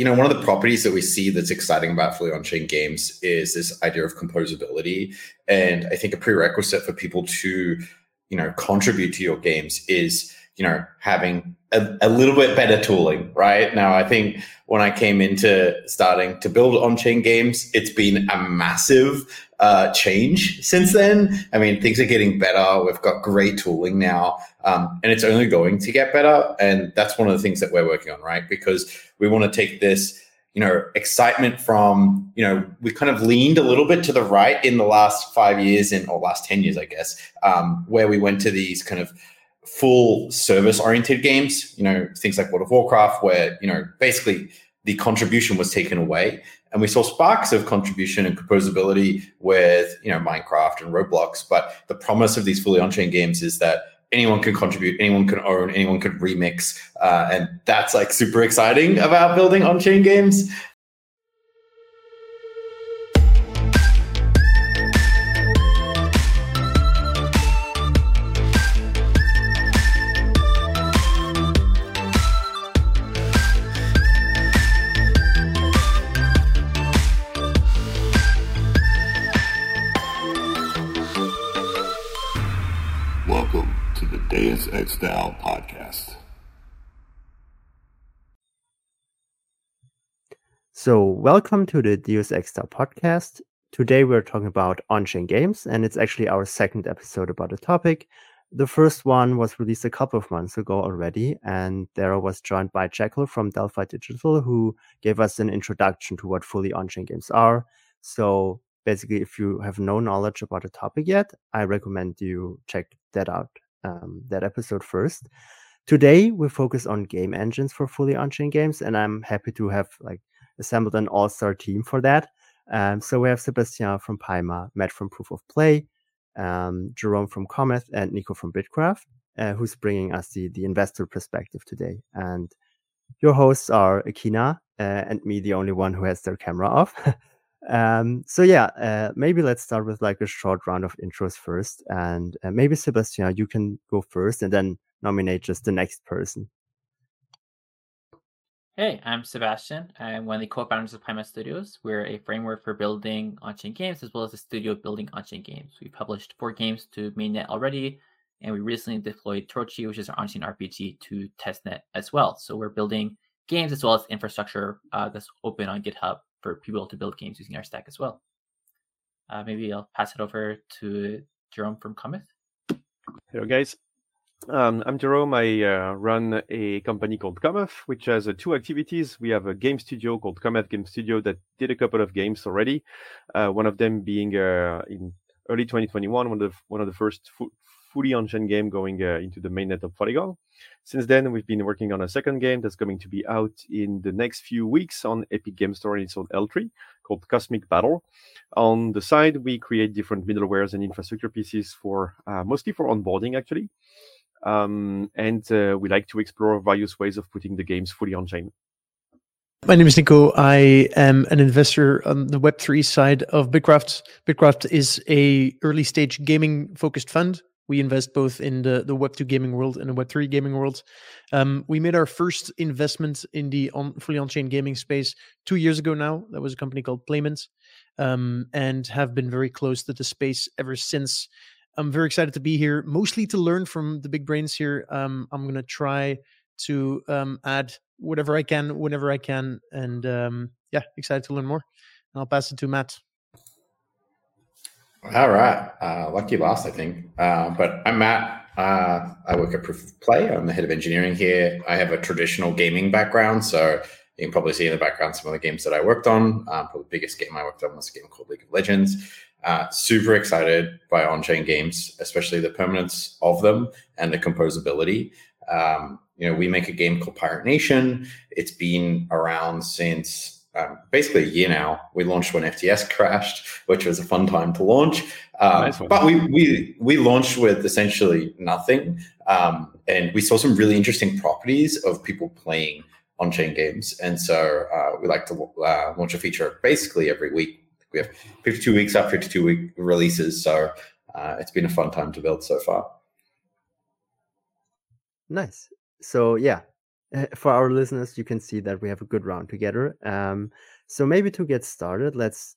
you know, one of the properties that we see that's exciting about fully on-chain games is this idea of composability. And I think a prerequisite for people to, you know, contribute to your games is, you know, having a, a little bit better tooling, right? Now, I think when I came into starting to build on-chain games, it's been a massive uh, change since then. I mean, things are getting better. We've got great tooling now, um, and it's only going to get better. And that's one of the things that we're working on, right? Because we want to take this, you know, excitement from, you know, we kind of leaned a little bit to the right in the last five years, in or last ten years, I guess, um, where we went to these kind of full service oriented games. You know, things like World of Warcraft, where you know basically the contribution was taken away and we saw sparks of contribution and composability with you know Minecraft and Roblox. But the promise of these fully on-chain games is that anyone can contribute, anyone can own, anyone can remix, uh, and that's like super exciting about building on-chain games. X Style podcast. So, welcome to the Deus Ex Style podcast. Today, we're talking about on chain games, and it's actually our second episode about the topic. The first one was released a couple of months ago already, and there I was joined by Jekyll from Delphi Digital, who gave us an introduction to what fully on chain games are. So, basically, if you have no knowledge about the topic yet, I recommend you check that out um, that episode first. Today we focus on game engines for fully on-chain games, and I'm happy to have like assembled an all-star team for that. Um, so we have Sebastian from Paima, Matt from Proof of Play, um, Jerome from Cometh, and Nico from Bitkraft, uh, who's bringing us the the investor perspective today. And your hosts are Akina uh, and me, the only one who has their camera off. Um, so yeah, uh, maybe let's start with like a short round of intros first, and uh, maybe Sebastian, you can go first, and then nominate just the next person. Hey, I'm Sebastian. I'm one of the co-founders of Paima Studios. We're a framework for building on-chain games as well as a studio building on-chain games. We published four games to mainnet already, and we recently deployed Torchy, which is our on-chain RPG, to testnet as well. So we're building games as well as infrastructure uh, that's open on GitHub for people to build games using our stack as well. Uh, maybe I'll pass it over to Jerome from Cometh. Hello, guys. Um, I'm Jerome. I uh, run a company called Cometh, which has uh, two activities. We have a game studio called Cometh Game Studio that did a couple of games already. Uh, one of them being uh, in early 2021, one of the, one of the first fu- fully on-chain game going uh, into the mainnet of Polygon. Since then, we've been working on a second game that's going to be out in the next few weeks on Epic Game Store and it's on L3 called Cosmic Battle. On the side, we create different middlewares and infrastructure pieces for uh, mostly for onboarding, actually. Um, and uh, we like to explore various ways of putting the games fully on chain. My name is Nico. I am an investor on the Web3 side of Bitkraft. Bitkraft is a early stage gaming focused fund we invest both in the, the Web2 gaming world and the Web3 gaming world. Um, we made our first investment in the on, fully on chain gaming space two years ago now. That was a company called Playmint um, and have been very close to the space ever since. I'm very excited to be here, mostly to learn from the big brains here. Um, I'm going to try to um, add whatever I can, whenever I can. And um, yeah, excited to learn more. And I'll pass it to Matt. All right. Uh, lucky last, I think. Uh, but I'm Matt. Uh, I work at Proof of Play. I'm the head of engineering here. I have a traditional gaming background. So you can probably see in the background some of the games that I worked on. Um, probably the biggest game I worked on was a game called League of Legends. Uh, super excited by on chain games, especially the permanence of them and the composability. Um, you know, we make a game called Pirate Nation. It's been around since um, basically a year now. We launched when FTX crashed, which was a fun time to launch. Um, nice but we, we we launched with essentially nothing, um, and we saw some really interesting properties of people playing on-chain games. And so uh, we like to uh, launch a feature basically every week. We have 52 weeks up, 52 week releases. So uh, it's been a fun time to build so far. Nice. So yeah, for our listeners, you can see that we have a good round together. Um, so maybe to get started, let's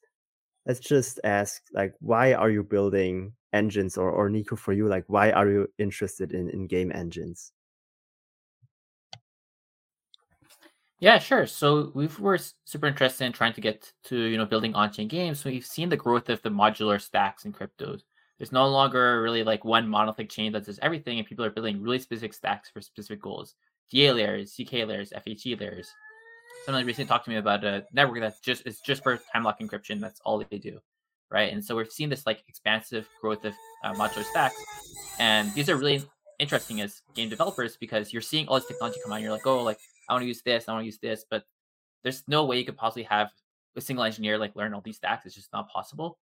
let's just ask like why are you building engines or or Nico for you like why are you interested in in game engines? Yeah, sure. So we were super interested in trying to get to you know building on-chain games. So we've seen the growth of the modular stacks in cryptos. There's no longer really like one monolithic chain that does everything, and people are building really specific stacks for specific goals. DA layers, ZK layers, FHE layers. Someone recently talked to me about a network that's just it's just for time lock encryption. That's all they do, right? And so we've seen this like expansive growth of uh, modular stacks, and these are really interesting as game developers because you're seeing all this technology come out. And you're like, oh, like I want to use this, I want to use this, but there's no way you could possibly have a single engineer like learn all these stacks. It's just not possible.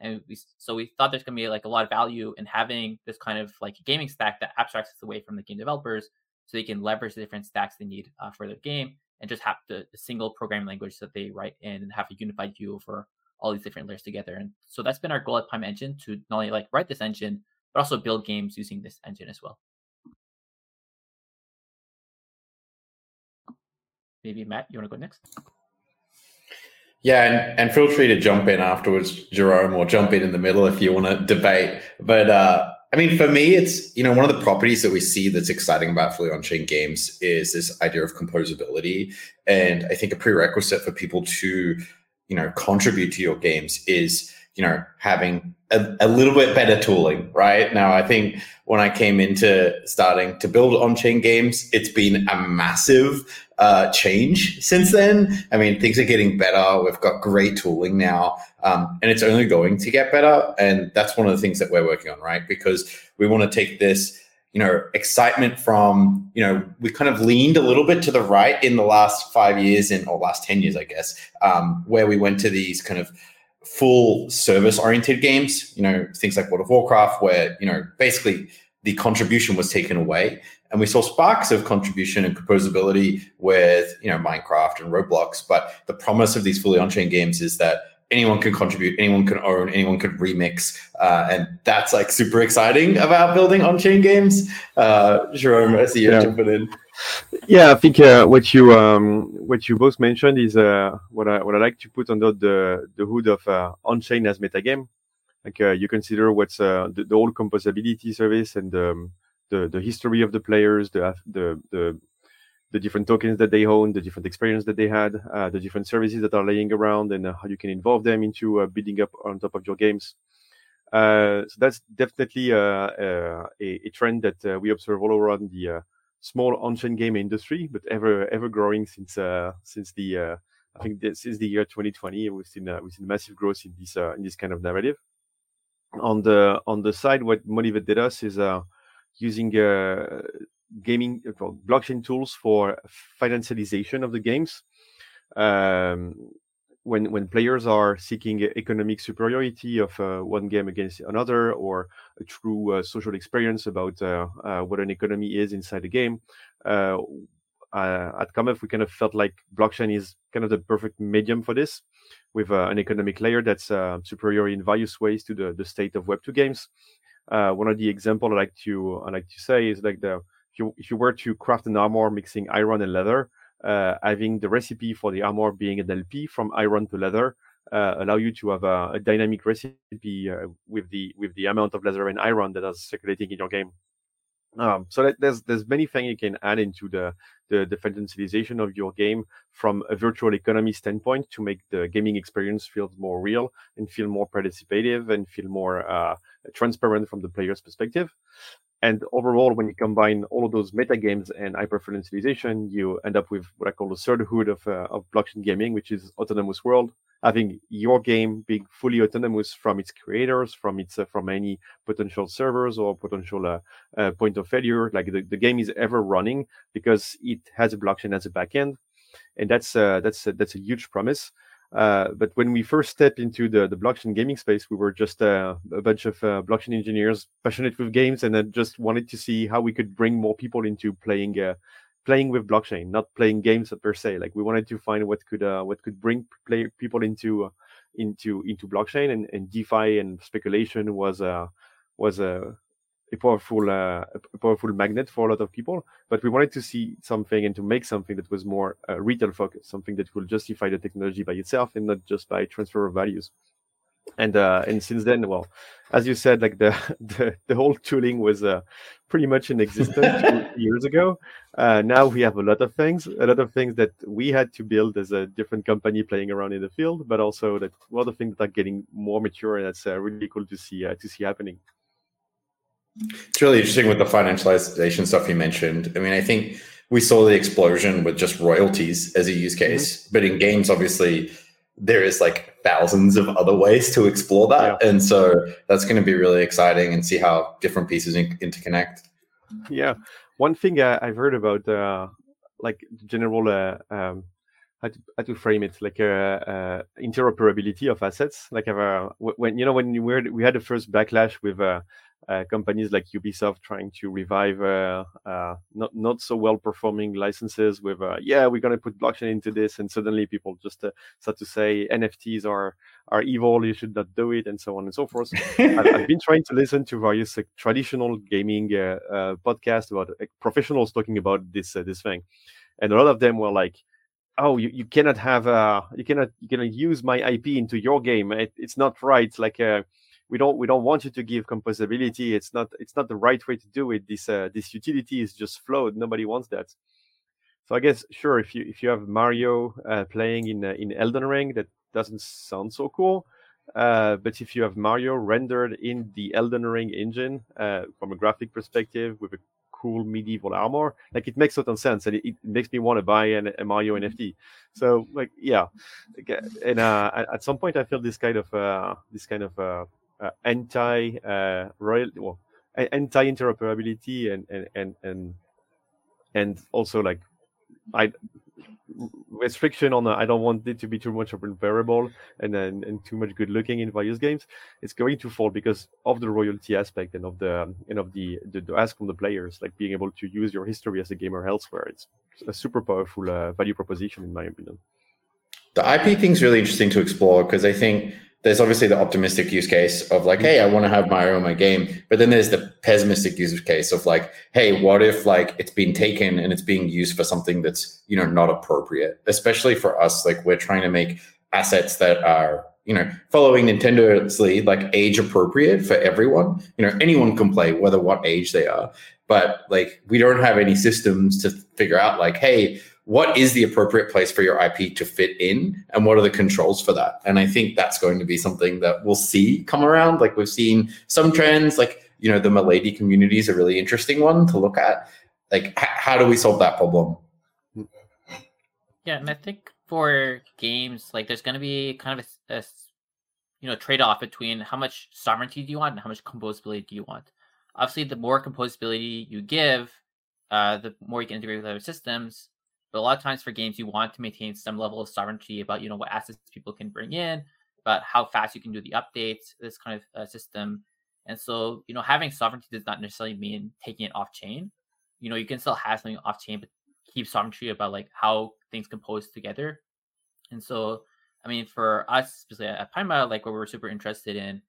And we so we thought there's gonna be like a lot of value in having this kind of like gaming stack that abstracts us away from the game developers so they can leverage the different stacks they need uh, for their game and just have the, the, single programming language that they write in and have a unified view for all these different layers together. And so that's been our goal at Paima Engine to not only like write this engine, but also build games using this engine as well. Maybe Matt, you want to go next? Yeah, and, and feel free to jump in afterwards, Jerome, or jump in in the middle if you want to debate. But uh, I mean, for me, it's you know one of the properties that we see that's exciting about fully on-chain games is this idea of composability, and I think a prerequisite for people to you know contribute to your games is you know having a, a little bit better tooling. Right now, I think when I came into starting to build on-chain games, it's been a massive uh, change since then. I mean, things are getting better. We've got great tooling now, um, and it's only going to get better. And that's one of the things that we're working on, right? Because we want to take this, you know, excitement from, you know, we kind of leaned a little bit to the right in the last five years, in or last ten years, I guess, um, where we went to these kind of full service oriented games. You know, things like World of Warcraft, where you know basically the contribution was taken away and we saw sparks of contribution and composability with you know minecraft and roblox but the promise of these fully on-chain games is that anyone can contribute anyone can own anyone can remix uh, and that's like super exciting about building on-chain games uh, jerome i see you yeah. jumping in yeah i think uh, what you um, what you both mentioned is uh, what i what i like to put under the the hood of uh, on-chain as metagame like uh, you consider what's the, the whole composability service and um, the the history of the players, the the the the different tokens that they own, the different experience that they had, uh, the different services that are laying around, and uh, how you can involve them into uh, building up on top of your games. Uh, so that's definitely uh, uh, a, a, trend that we observe all around the small on-chain game industry, but ever ever growing since uh, since the uh, I think since the year 2020, we've seen we've seen massive growth in this uh, in this kind of narrative. On the on the side, what motivated us is uh, using uh, gaming uh, blockchain tools for financialization of the games. Um, when when players are seeking economic superiority of uh, one game against another, or a true uh, social experience about uh, uh, what an economy is inside the game, uh, at Cometh we kind of felt like blockchain is kind of the perfect medium for this, with an economic layer that's superior in various ways to the the state of Web2 games, one of the example I like to I like to say is like the if you if you were to craft an armor mixing iron and leather, having the recipe for the armor being an LP from iron to leather uh, allow you to have a, a dynamic recipe uh, with the with the amount of leather and iron that is circulating in your game. Um, so that, there's there's many things you can add into the the, the financialization of your game from a virtual economy standpoint to make the gaming experience feel more real and feel more participative and feel more uh, transparent from the player's perspective. And overall, when you combine all of those meta games and hyperfinancialization, you end up with what I call the third hood of, uh, of blockchain gaming, which is autonomous world. Having your game being fully autonomous from its creators, from its uh, from any potential servers or potential uh, uh point of failure. Like the, the game is ever running because it has a blockchain as a backend, and that's uh, that's that's a huge promise. Uh, but when we first stepped into the, the blockchain gaming space, we were just uh, a bunch of uh, blockchain engineers passionate with games, and then just wanted to see how we could bring more people into playing uh, playing with blockchain, not playing games per se. Like we wanted to find what could uh, what could bring play people into into into blockchain, and, and DeFi and speculation was uh, was a a powerful uh, a powerful magnet for a lot of people. But we wanted to see something and to make something that was more uh, retail focused, something that will justify the technology by itself and not just by transfer of values. And uh, and since then, well, as you said, like the the, the whole tooling was uh, pretty much in existence years ago. Uh, now we have a lot of things, a lot of things that we had to build as a different company playing around in the field, but also that a lot of things that are getting more mature, and that's uh, really cool to see uh, to see happening. It's really interesting with the financialization stuff you mentioned. I mean, I think we saw the explosion with just royalties as a use case, mm-hmm. but in games, obviously, there is like thousands of other ways to explore that, yeah. and so that's going to be really exciting and see how different pieces in- interconnect. Yeah, one thing uh, I've heard about, uh, like general, uh, um, how to, how to frame it, like uh, uh, interoperability of assets. Like uh, when you know when we were, we had the first backlash with uh, companies like Ubisoft trying to revive uh, uh, not not so well performing licenses with uh, yeah we're going to put blockchain into this and suddenly people just uh, start to say NFTs are are evil you should not do it and so on and so forth. I've, I've, been trying to listen to various traditional gaming podcasts about professionals talking about this this thing, and a lot of them were like oh you, you cannot have uh you cannot you cannot use my ip into your game it, it's not right like uh we don't we don't want you to give composability. It's not it's not the right way to do it. This uh, this utility is just flawed. Nobody wants that. So i guess sure if you if you have mario uh, playing in uh, in elden ring that doesn't sound so cool. Uh, but if you have mario rendered in the elden ring engine uh, from a graphic perspective with a cool medieval armor like it makes total sense and it, it makes me want to buy an, a mario nft so like yeah and uh, at some point i feel this kind of this kind of uh, anti uh, royal well, anti interoperability and and and and and also like I restriction on uh, I don't want it to be too much of a variable and, and and too much good looking in various games. It's going to fall because of the royalty aspect and of the um, and of the, the, the ask from the players, like being able to use your history as a gamer elsewhere. It's a super powerful uh, value proposition in my opinion. The IP thing is really interesting to explore because I think there's obviously the optimistic use case of like, hey, I want to have Mario in my game. But then there's the pessimistic use case of like, hey, what if like it's been taken and it's being used for something that's, you know, not appropriate, especially for us. Like we're trying to make assets that are, you know, following Nintendo's lead, like age appropriate for everyone. You know, anyone can play, whether what age they are. But like we don't have any systems to figure out like, hey, what is the appropriate place for your IP to fit in and what are the controls for that? And I think that's going to be something that we'll see come around. Like we've seen some trends, like, you know, the Milady community is a really interesting one to look at. Like, h- how do we solve that problem? Yeah, and I think for games, like, there's going to be kind of a, a you know trade off between how much sovereignty do you want and how much composability do you want. Obviously, the more composability you give, uh, the more you can integrate with other systems but a lot of times for games, you want to maintain some level of sovereignty about you know what assets people can bring in, about how fast you can do the updates, this kind of uh, system. And so you know having sovereignty does not necessarily mean taking it off chain. You know you can still have something off chain, but keep sovereignty about like how things compose together. And so I mean for us, especially at Paima, like what we're super interested in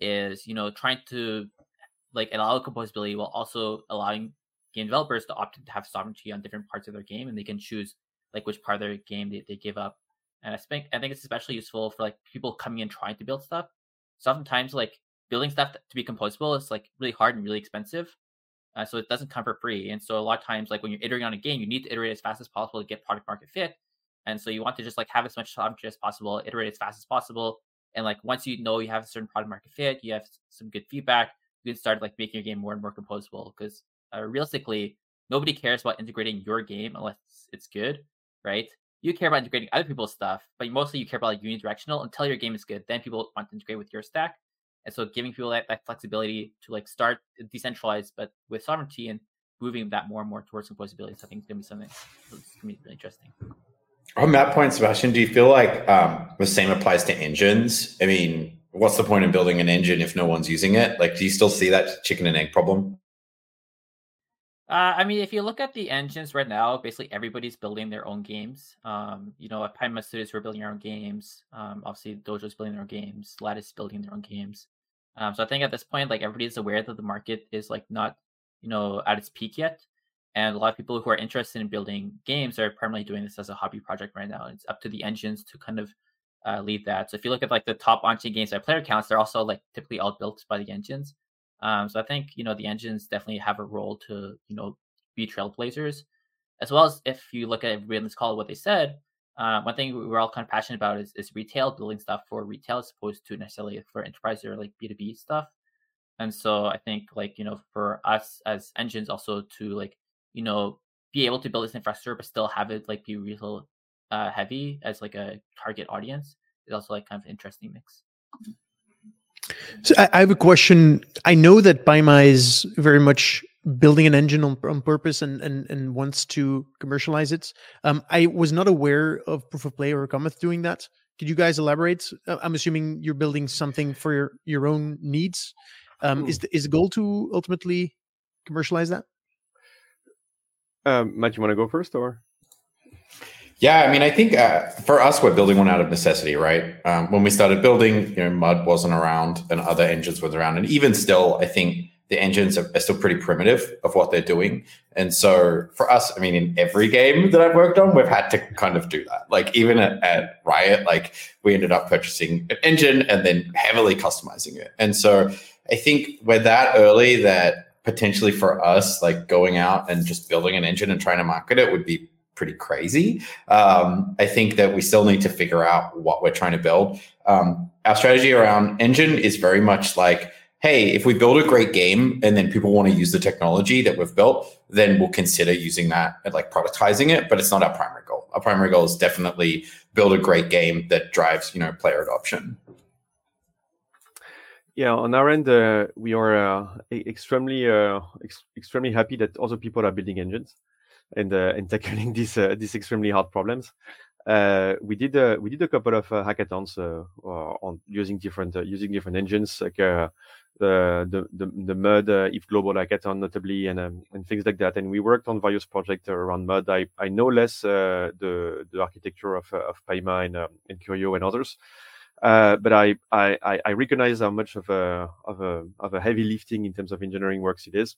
is you know trying to like allow composability while also allowing game developers to opt to have sovereignty on different parts of their game, and they can choose like which part of their game they, they give up. And I think I think it's especially useful for like people coming in trying to build stuff. So oftentimes like building stuff to be composable is like really hard and really expensive. Uh, so it doesn't come for free. And so a lot of times, like when you're iterating on a game, you need to iterate as fast as possible to get product market fit. And so you want to just like have as much sovereignty as possible, iterate as fast as possible. And like once you know you have a certain product market fit, you have some good feedback, you can start like making your game more and more composable. Because uh, realistically, nobody cares about integrating your game unless it's good, right? You care about integrating other people's stuff, but mostly you care about like unidirectional until your game is good. Then people want to integrate with your stack. And so giving people that, that flexibility to like start decentralized, but with sovereignty and moving that more and more towards composability, so I think it's gonna be something that's gonna be really interesting. On that point, Sebastian, do you feel like um, the same applies to engines? I mean, what's the point in building an engine if no one's using it? Like, do you still see that chicken and egg problem? Uh, I mean, if you look at the engines right now, basically everybody's building their own games. Um, you know, at Paima Studios, we're building our own games. Um, obviously, Dojo's building their own games. Lattice building their own games. Um, so I think at this point, like everybody's aware that the market is like not, you know, at its peak yet, and a lot of people who are interested in building games are primarily doing this as a hobby project right now. It's up to the engines to kind of uh, lead that. So if you look at like the top on-chain games by player counts, they're also like typically all built by the engines. Um, so I think you know the engines definitely have a role to you know be trailblazers, as well as if you look at everybody on this call, what they said. Uh, one thing we're all kind of passionate about is, is retail, building stuff for retail as opposed to necessarily for enterprise or like B2B stuff. And so I think like, you know, for us as engines also to like, you know, be able to build this infrastructure but still have it like be real uh, heavy as like a target audience is also like kind of interesting mix. So I, have a question. I know that Paima is very much building an engine on, on purpose and, and and wants to commercialize it. Um, I was not aware of proof of play or Cometh doing that. Could you guys elaborate? Uh, I'm assuming you're building something for your, your own needs. Um, is the, is the goal to ultimately commercialize that? Um, Matt, you want to go first, or? Yeah, I mean, I think uh, for us, we're building one out of necessity, right? Um, when we started building, you know, Mud wasn't around, and other engines were around, and even still, I think the engines are, are, still pretty primitive of what they're doing. And so for us, I mean, in every game that I've worked on, we've had to kind of do that. Like even at, at Riot, like we ended up purchasing an engine and then heavily customizing it. And so I think we're that early that potentially for us, like going out and just building an engine and trying to market it would be pretty crazy. Um, I think that we still need to figure out what we're trying to build. Um, our strategy around engine is very much like, hey, if we build a great game and then people want to use the technology that we've built, then we'll consider using that and like productizing it. But it's not our primary goal. Our primary goal is definitely build a great game that drives, you know, player adoption. Yeah, on our end, uh, we are uh, extremely, uh, ex- extremely happy that other people are building engines and uh, and tackling these uh, these extremely hard problems. Uh, we did we did a couple of hackathons on using different using different engines like the the the, the Mud uh, ETH Global Hackathon notably and um, and things like that. And we worked on various projects around Mud. I I know less uh, the the architecture of uh, of Paima and uh, and Curio and others. Uh, but I, I I recognize how much of a of a of a heavy lifting in terms of engineering works it is.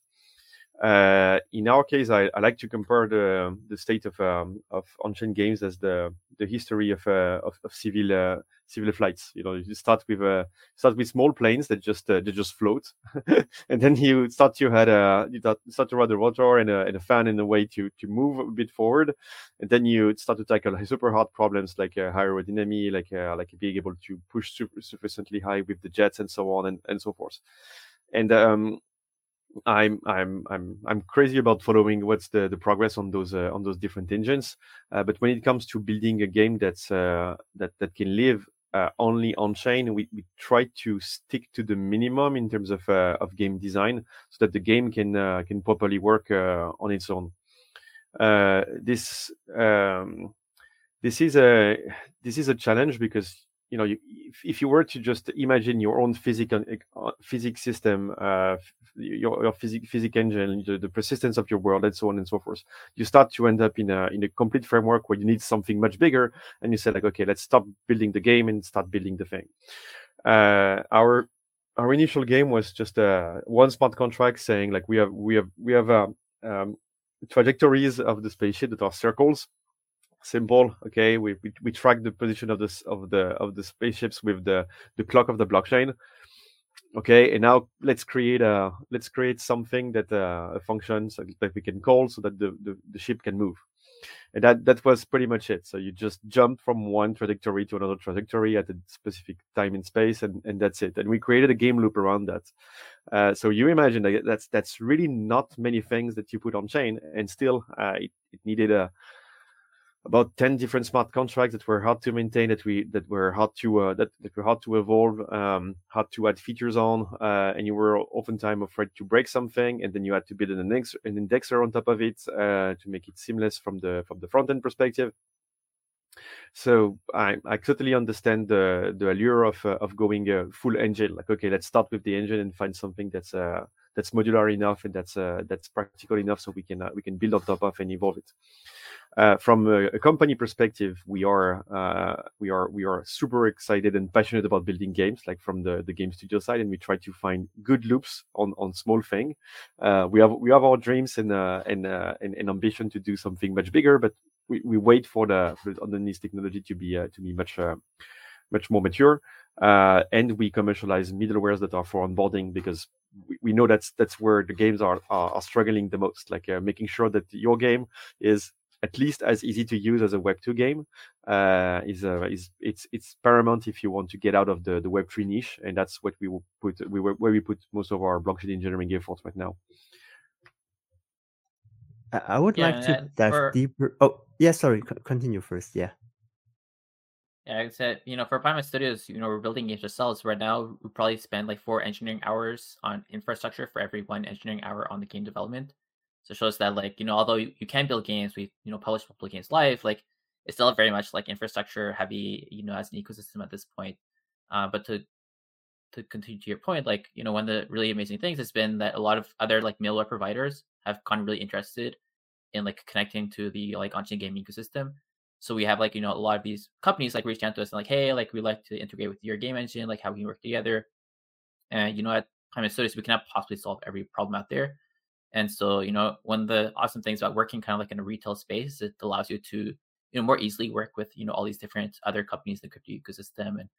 Uh, in our case, I, I, like to compare the the state of um, of on-chain games as the the history of uh, of, of, civil uh, civil flights. You know, you start with uh, start with small planes that just uh, they just float, and then you start to had a you start to run a rotor and a, and a fan in a way to to move a bit forward, and then you start to tackle super hard problems like uh, aerodynamics, like uh, like being able to push super, sufficiently high with the jets and so on and, and so forth. And um, I'm I'm I'm I'm crazy about following what's the, the progress on those uh, on those different engines. Uh, but when it comes to building a game that's uh, that that can live uh, only on chain, we, we try to stick to the minimum in terms of uh, of game design, so that the game can uh, can properly work on its own. this um, this is a this is a challenge because you know, you, if, if, you were to just imagine your own physical uh, physics system, uh, your, your physics physics engine, the, the, persistence of your world, and so on and so forth, you start to end up in a in a complete framework where you need something much bigger, and you say like, okay, let's stop building the game and start building the thing. Uh, our our initial game was just uh, one smart contract saying like we have we have we have uh, um, trajectories of the spaceship that are circles simple okay? We, we, we track the position of this of the of the spaceships with the the clock of the blockchain okay? And now let's create a let's create something that uh, functions that we can call so that the, the, the ship can move. And that that was pretty much it. So you just jump from one trajectory to another trajectory at a specific time in space and and that's it. And we created a game loop around that. Uh, so you imagine that that's that's really not many things that you put on chain and still uh, it, it needed a about 10 different smart contracts that were hard to maintain that we that were hard to uh, that, that were hard to evolve um, hard to add features on uh, and you were oftentimes afraid to break something and then you had to build an, index, an indexer on top of it uh, to make it seamless from the from the front end perspective. So I, I totally understand the the allure of uh, of going a full engine like okay let's start with the engine and find something that's uh that's modular enough and that's uh, that's practical enough so we can uh, we can build on top of and evolve it Uh, from a, a, company perspective, we are uh, we are we are super excited and passionate about building games, like from the, the game studio side, and we try to find good loops on on small thing. Uh, we have we have our dreams and uh, and, uh, and, and ambition to do something much bigger, but we, we wait for the, for the technology to be uh, to be much much more mature, and we commercialize middlewares that are for onboarding because we, we know that's that's where the games are are, are struggling the most, like making sure that your game is at least as easy to use as a Web two game uh, is uh, is it's it's paramount if you want to get out of the the Web three niche, and that's what we will put we where we put most of our blockchain engineering efforts right now. I would yeah, like to dive for... deeper. Oh, yeah. Sorry, continue first. Yeah. Yeah, I said, you know, for Paima Studios, you know, we're building games ourselves. Right now, we probably spend like four engineering hours on infrastructure for every one engineering hour on the game development. So it shows that like you know although you, you can build games, we you know publish multiple games live, like it's still very much like infrastructure heavy, you know, as an ecosystem at this point. Uh, but to to continue to your point, like you know, one of the really amazing things has been that a lot of other like middleware providers have gotten really interested in like connecting to the like on-chain game ecosystem. So we have like you know a lot of these companies like reached out to us and like, hey, like we like to integrate with your game engine, like how we work together. And you know, at Paima Studios, we cannot possibly solve every problem out there. And so, you know, one of the awesome things about working kind of like in a retail space, it allows you to, you know, more easily work with, you know, all these different other companies in the crypto ecosystem and,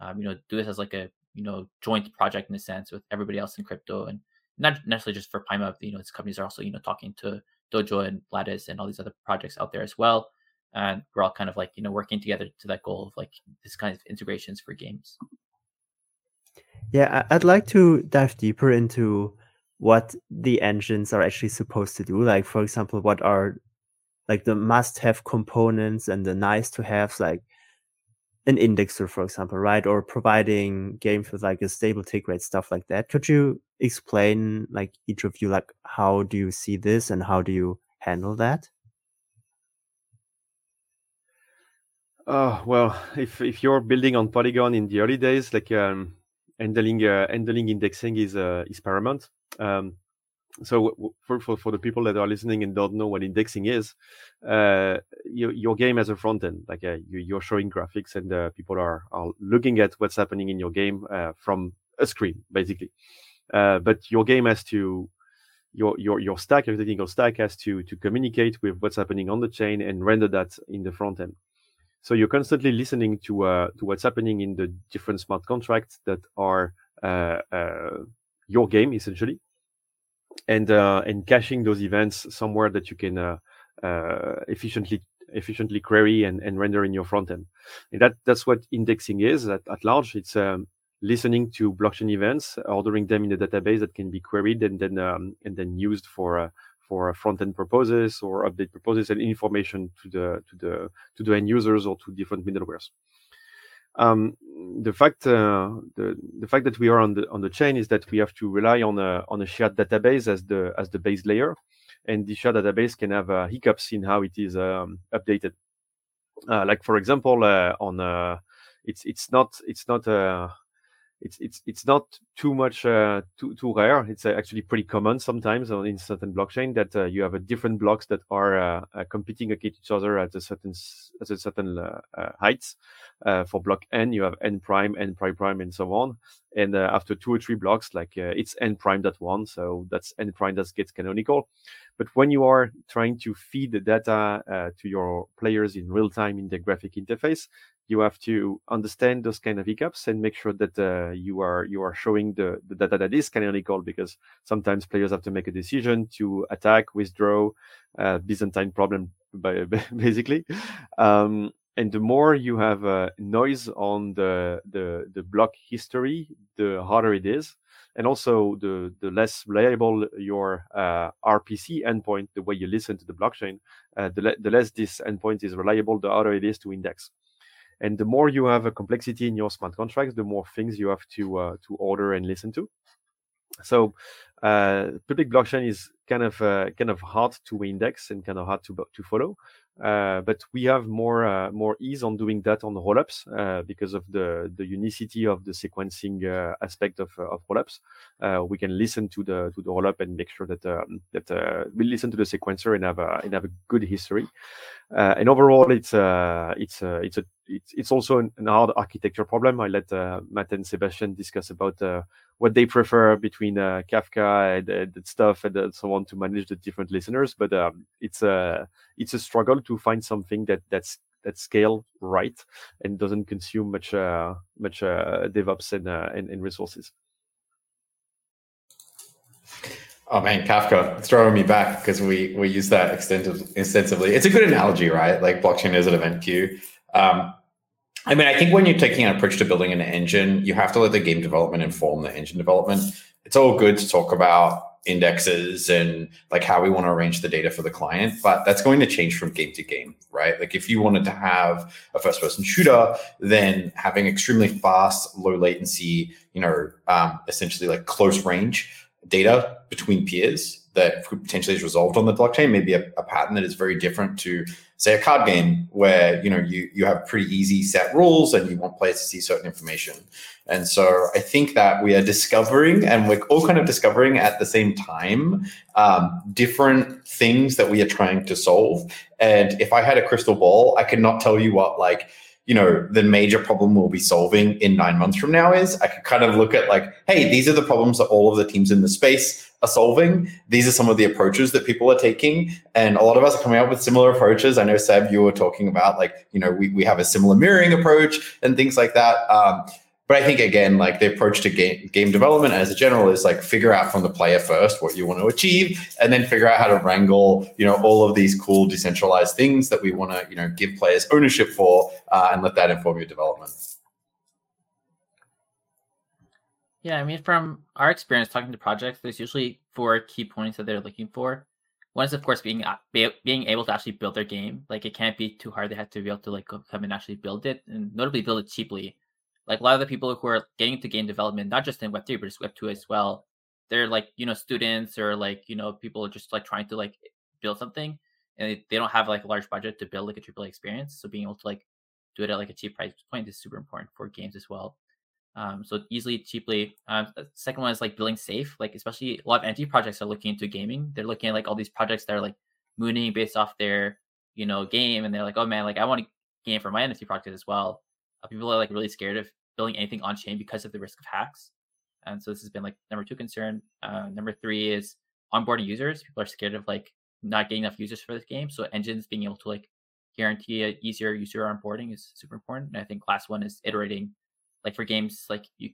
um, you know, do this as like a, you know, joint project in a sense with everybody else in crypto and not necessarily just for Paima, you know, these companies are also, you know, talking to Dojo and Lattice and all these other projects out there as well. And we're all kind of like, you know, working together to that goal of like this kind of integrations for games. Yeah, I'd like to dive deeper into what the engines are actually supposed to do. Like, for example, what are like the must-have components and the nice-to-haves, like an indexer, for example, right? Or providing games with like a stable tick rate, stuff like that. Could you explain, like each of you, like how do you see this and how do you handle that? Oh well, if if you're building on Polygon in the early days, like um, handling uh, handling indexing is uh, is paramount. Um, so for, for, for the people that are listening and don't know what indexing is, uh, you, your game has a front end, like uh, you, are showing graphics and uh, people are, are looking at what's happening in your game uh, from a screen, basically. But your game has to, your, your, your stack, your technical stack has to, to communicate with what's happening on the chain and render that in the front end. So you're constantly listening to, uh, to what's happening in the different smart contracts that are your game essentially and uh, and caching those events somewhere that you can uh, uh, efficiently efficiently query and, and render in your front end. And that that's what indexing is at, at large. It's um, listening to blockchain events, ordering them in a database that can be queried and then um, and then used for uh, for front end purposes or update purposes and information to the to the to the end users or to different middlewares. Um, the fact uh, the the fact that we are on the on the chain is that we have to rely on a on a shared database as the as the base layer, and the shared database can have uh, hiccups in how it is um, updated. Uh, like for example, uh, on uh, it's it's not it's not uh, it's it's it's not too much uh, too too rare. It's uh, actually pretty common sometimes in certain blockchain that uh, you have a different blocks that are uh, uh, competing against each other at a certain at a certain uh, heights. for block n, you have n prime, n prime prime, and so on. And after two or three blocks, like it's n prime that one, so that's n prime that gets canonical. But when you are trying to feed the data to your players in real time in the graphic interface, you have to understand those kind of hiccups and make sure that uh, you are you are showing the, the data that is canonical because sometimes players have to make a decision to attack, withdraw, uh, Byzantine problem basically. Um, and the more you have uh, noise on the, the the block history, the harder it is. And also, the the less reliable your uh, RPC endpoint, the way you listen to the blockchain, uh, the, le- the less this endpoint is reliable, the harder it is to index. And the more you have a complexity in your smart contracts, the more things you have to uh, to order and listen to. So uh, public blockchain is kind of uh, kind of hard to index and kind of hard to to follow. Uh, but we have more uh, more ease on doing that on rollups uh, because of the the unicity of the sequencing uh, aspect of of rollups. we can listen to the to the rollup and make sure that um, that we listen to the sequencer and have a and have a good history. and overall, it's it's it's a it's, it's also an, an hard architecture problem. I let Matt and Sebastian discuss about what they prefer between uh, Kafka and, and, stuff and uh, so on to manage the different listeners. But um, it's a it's a struggle to find something that that's that scale right and doesn't consume much uh, much uh, DevOps and, uh, and, and resources. Oh man, Kafka, throwing me back because we we use that extensive, extensively. It's a good analogy, right? Like blockchain is an event queue. Um, I mean, I think when you're taking an approach to building an engine, you have to let the game development inform the engine development. It's all good to talk about indexes and like how we want to arrange the data for the client, but that's going to change from game to game, right? Like if you wanted to have a first person shooter, then having extremely fast, low latency, you know, um, essentially like close range data between peers that potentially is resolved on the blockchain, maybe a, a pattern that is very different to say a card game where you know you you have pretty easy set rules and you want players to see certain information. And so i think that we are discovering and we're all kind of discovering at the same time um, different things that we are trying to solve. And if i had a crystal ball i could not tell you what like you know the major problem we'll be solving in nine months from now is. I could kind of look at like hey these are the problems that all of the teams in the space are solving. These are some of the approaches that people are taking. And a lot of us are coming up with similar approaches. I know, Seb, you were talking about like, you know, we, we have a similar mirroring approach and things like that. Um, but I think again, like the approach to game game development as a general is like figure out from the player first what you want to achieve, and then figure out how to wrangle, you know, all of these cool decentralized things that we want to, you know, give players ownership for, uh, and let that inform your development. Yeah, I mean, from our experience talking to projects, there's usually four key points that they're looking for. One is, of course, being uh, being able to actually build their game. Like, it can't be too hard. They have to be able to like come and actually build it, and notably build it cheaply. Like a lot of the people who are getting into game development, not just in Web three, but just Web two as well, they're like you know students or like you know people just like trying to like build something, and they, they don't have like a large budget to build like a AAA experience. So being able to like do it at like a cheap price point is super important for games as well. Um, so easily, cheaply. Um, second one is like building safe. Like especially a lot of NFT projects are looking into gaming. They're looking at like all these projects that are like mooning based off their you know game, and they're like, oh man, like I want a game for my NFT project as well. Uh, people are like really scared of building anything on chain because of the risk of hacks. And so this has been like number two concern. Uh, number three is onboarding users. People are scared of like not getting enough users for this game. So engines being able to like guarantee a easier user onboarding is super important. And I think last one is iterating like for games like you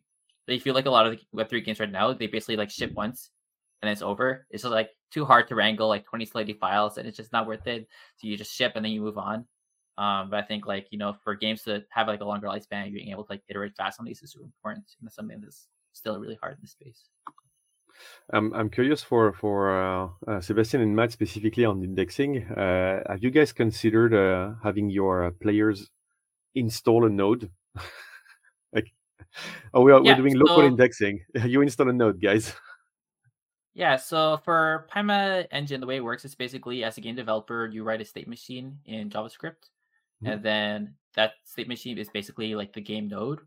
they feel like a lot of the web3 games right now they basically like ship once and it's over. It's just like too hard to wrangle like 20 Solidity files and it's just not worth it. So you just ship and then you move on. Um, but I think like you know for games to have like a longer lifespan, being able to like iterate fast on these is super important, and that's something that's still really hard in this space. Um, I'm curious for for uh, uh, Sebastian and Matt specifically on indexing. Uh, have you guys considered uh, having your players install a node oh, we are, yeah, we're doing local indexing. You install a node, guys. Yeah, so for Paima Engine, the way it works is basically as a game developer, you write a state machine in JavaScript, mm-hmm. and then that state machine is basically like the game node.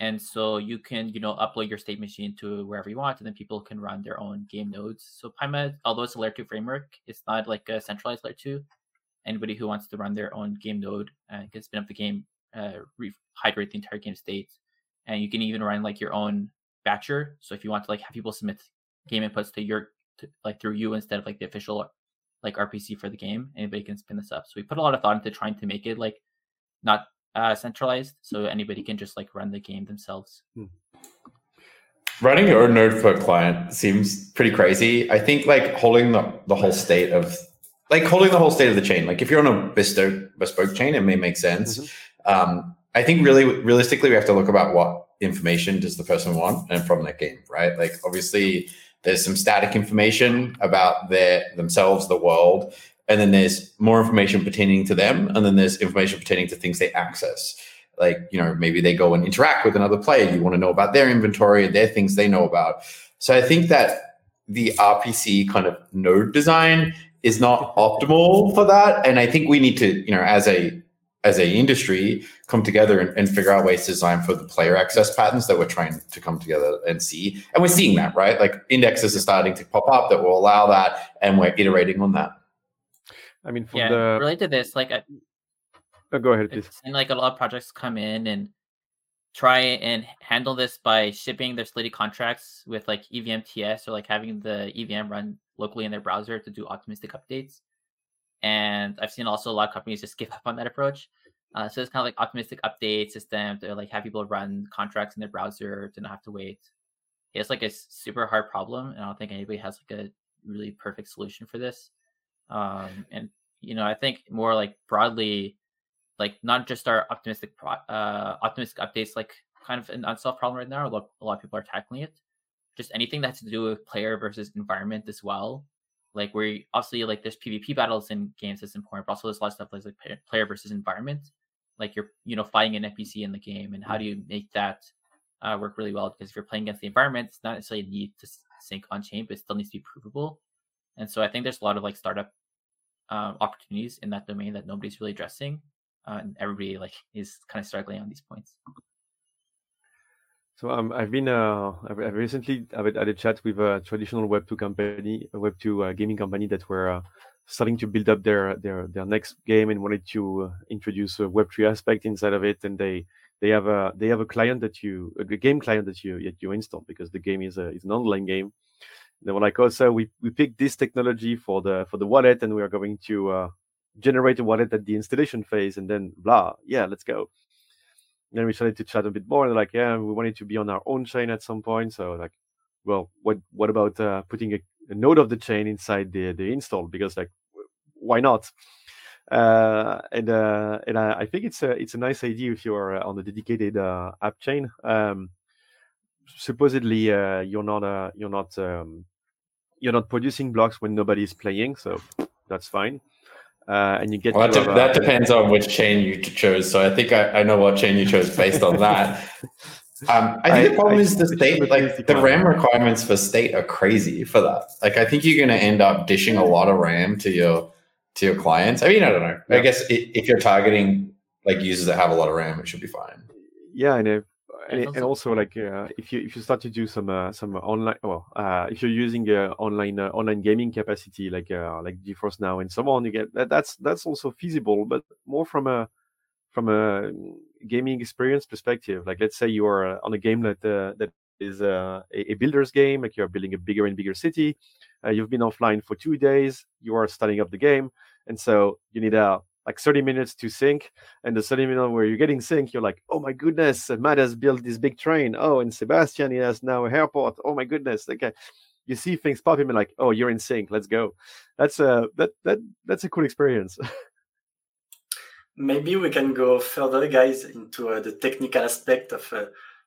And so you can, you know, upload your state machine to wherever you want, and then people can run their own game nodes. So Paima, although it's a layer two framework, it's not like a centralized layer two. Anybody who wants to run their own game node uh, can spin up the game uh, rehydrate the entire game state. And you can even run like your own batcher. So if you want to like have people submit game inputs to your to, like through you instead of like the official like RPC for the game, anybody can spin this up. So we put a lot of thought into trying to make it like not uh, centralized, so anybody can just like run the game themselves. Hmm. Running your own node for a client seems pretty crazy. I think like holding the, the whole state of like holding the whole state of the chain. Like if you're on a bespoke bespoke chain, it may make sense. Mm-hmm. Um, I think really realistically, we have to look about what information does the person want and from that game, right? Like obviously there's some static information about their themselves, the world, and then there's more information pertaining to them, and then there's information pertaining to things they access. Like, you know, maybe they go and interact with another player. You want to know about their inventory and their things they know about. So I think that the RPC kind of node design is not optimal for that. And I think we need to, you know, as a as a industry, come together and, and figure out ways to design for the player access patterns that we're trying to come together and see. And we're seeing that, right? Like indexes are starting to pop up that will allow that, and we're iterating on that. I mean, for yeah, the related to this, like I- oh, go ahead, please. It's and like a lot of projects come in and try and handle this by shipping their Solidity contracts with like EVMTS or like having the EVM run locally in their browser to do optimistic updates. And I've seen also a lot of companies just give up on that approach. Uh, so it's kind of like optimistic update system to like have people run contracts in their browser to not have to wait. It's like a super hard problem, and I don't think anybody has like a really perfect solution for this. Um, and you know, I think more like broadly, like not just our optimistic pro- uh optimistic updates like kind of an unsolved problem right now a lot, a lot of people are tackling it just anything that has to do with player versus environment as well like where obviously like there's pvp battles in games that's important but also there's a lot of stuff like, like player versus environment. Like you're you know fighting an npc in the game and how do you make that uh, work really well? Because if you're playing against the environment it's not necessarily a need to sync on chain but it still needs to be provable. And so i think there's a lot of like startup um, opportunities in that domain that nobody's really addressing uh, and everybody like is kind of struggling on these points. So um, I've been uh, I've, I've recently I've had a chat with a traditional Web two company, a Web two uh, gaming company that were uh, starting to build up their their their next game and wanted to uh, introduce a Web three aspect inside of it. And they they have a they have a client that you a game client that you that you install because the game is a is an online game. They were like, oh, so we we picked this technology for the for the wallet, and we are going to uh, generate a wallet at the installation phase, and then blah, yeah, let's go then we started to chat a bit more and like yeah we wanted to be on our own chain at some point. So like well what what about uh, putting a, a node of the chain inside the the install? Because like why not? Uh, and uh, and I, I think it's a it's a nice idea if you're uh, on a dedicated uh, app chain. Um, supposedly uh, you're not you're not um, you're not producing blocks when nobody's playing so that's fine uh, and you get Well, that, de- that depends on which chain you ch- chose. So I think I, I know what chain you chose based on that. Um, I think I- the problem I is the state, like the. RAM requirements for state are crazy for that. Like I think you're going to end up dishing a lot of RAM to your to your clients. I mean, I don't know. I guess if you're targeting like users that have a lot of RAM, it should be fine. yeah I if, and, and also- like uh, if you if you start to do some uh, some online well uh, if you're using uh, online uh, online gaming capacity like uh, like GeForce Now and so on you get that, that's that's also feasible but more from a from a gaming experience perspective. Like let's say you are on a game that uh, that is uh, a, a builder's game like you're building a bigger and bigger city uh, you've been offline for two days you are starting up the game and so you need uh, like 30 minutes to sync and the 30 minute where you're getting sync, you're like, oh my goodness, Matt has built this big train. Oh, and Sebastian, he has now a airport. Oh my goodness. Okay. You see things pop in and like, oh, you're in sync. Let's go. That's a that that that's a cool experience. Maybe we can go further, guys, into uh, the technical aspect of uh,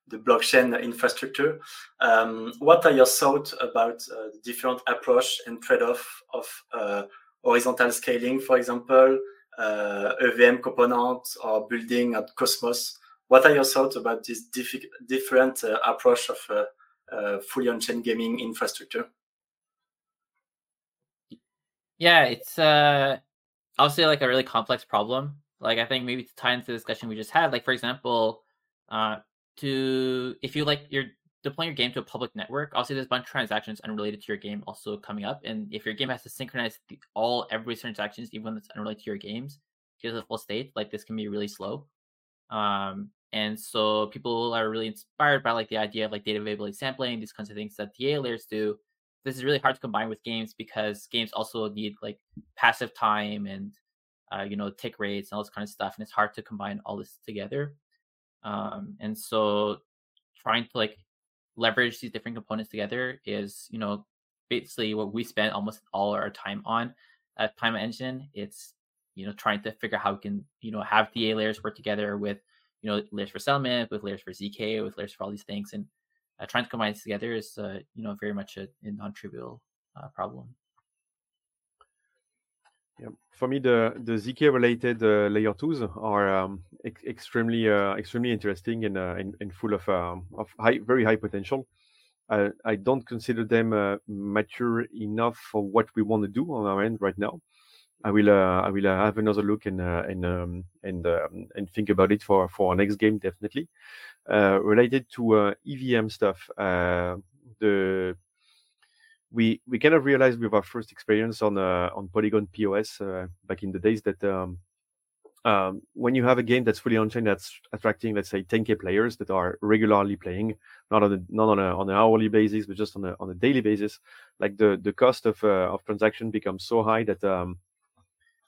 the blockchain infrastructure. Um, what are your thoughts about uh, the different approach and trade-off of uh, horizontal scaling, for example, uh, EVM component or building at Cosmos? What are your thoughts about this diffi- different uh, approach of uh, uh, fully on-chain gaming infrastructure? Yeah, it's uh obviously like a really complex problem. Like I think maybe to tie into the discussion we just had, like for example, uh to if you like you're deploying your game to a public network, obviously there's a bunch of transactions unrelated to your game also coming up. And if your game has to synchronize the, all everybody's transactions, even when it's unrelated to your games, to the full state, like this can be really slow. Um and so people are really inspired by like the idea of like data availability sampling, these kinds of things that DA layers do this is really hard to combine with games because games also need like passive time and uh, you know tick rates and all this kind of stuff and it's hard to combine all this together um, and so trying to like leverage these different components together is you know basically what we spend almost all our time on at Paima Engine. It's you know trying to figure out how we can you know have da layers work together with you know layers for settlement with layers for zk with layers for all these things. And uh, trying to combine this together is uh, you know very much a, a non-trivial uh, problem Yeah. For me, the the zk related uh, layer twos are um, ex- extremely uh, extremely interesting and, uh, and and full of um, of high very high potential. I, I don't consider them uh, mature enough for what we want to do on our end right now. I will uh, I will uh, have another look and and um, and um, and think about it for for our next game definitely. Related to EVM stuff, the we we kind of realized with our first experience on uh, on Polygon POS uh, back in the days that um, um, when you have a game that's fully on chain that's attracting let's say 10k players that are regularly playing not on a not on a on an hourly basis but just on a on a daily basis like the the cost of uh, of transaction becomes so high that um,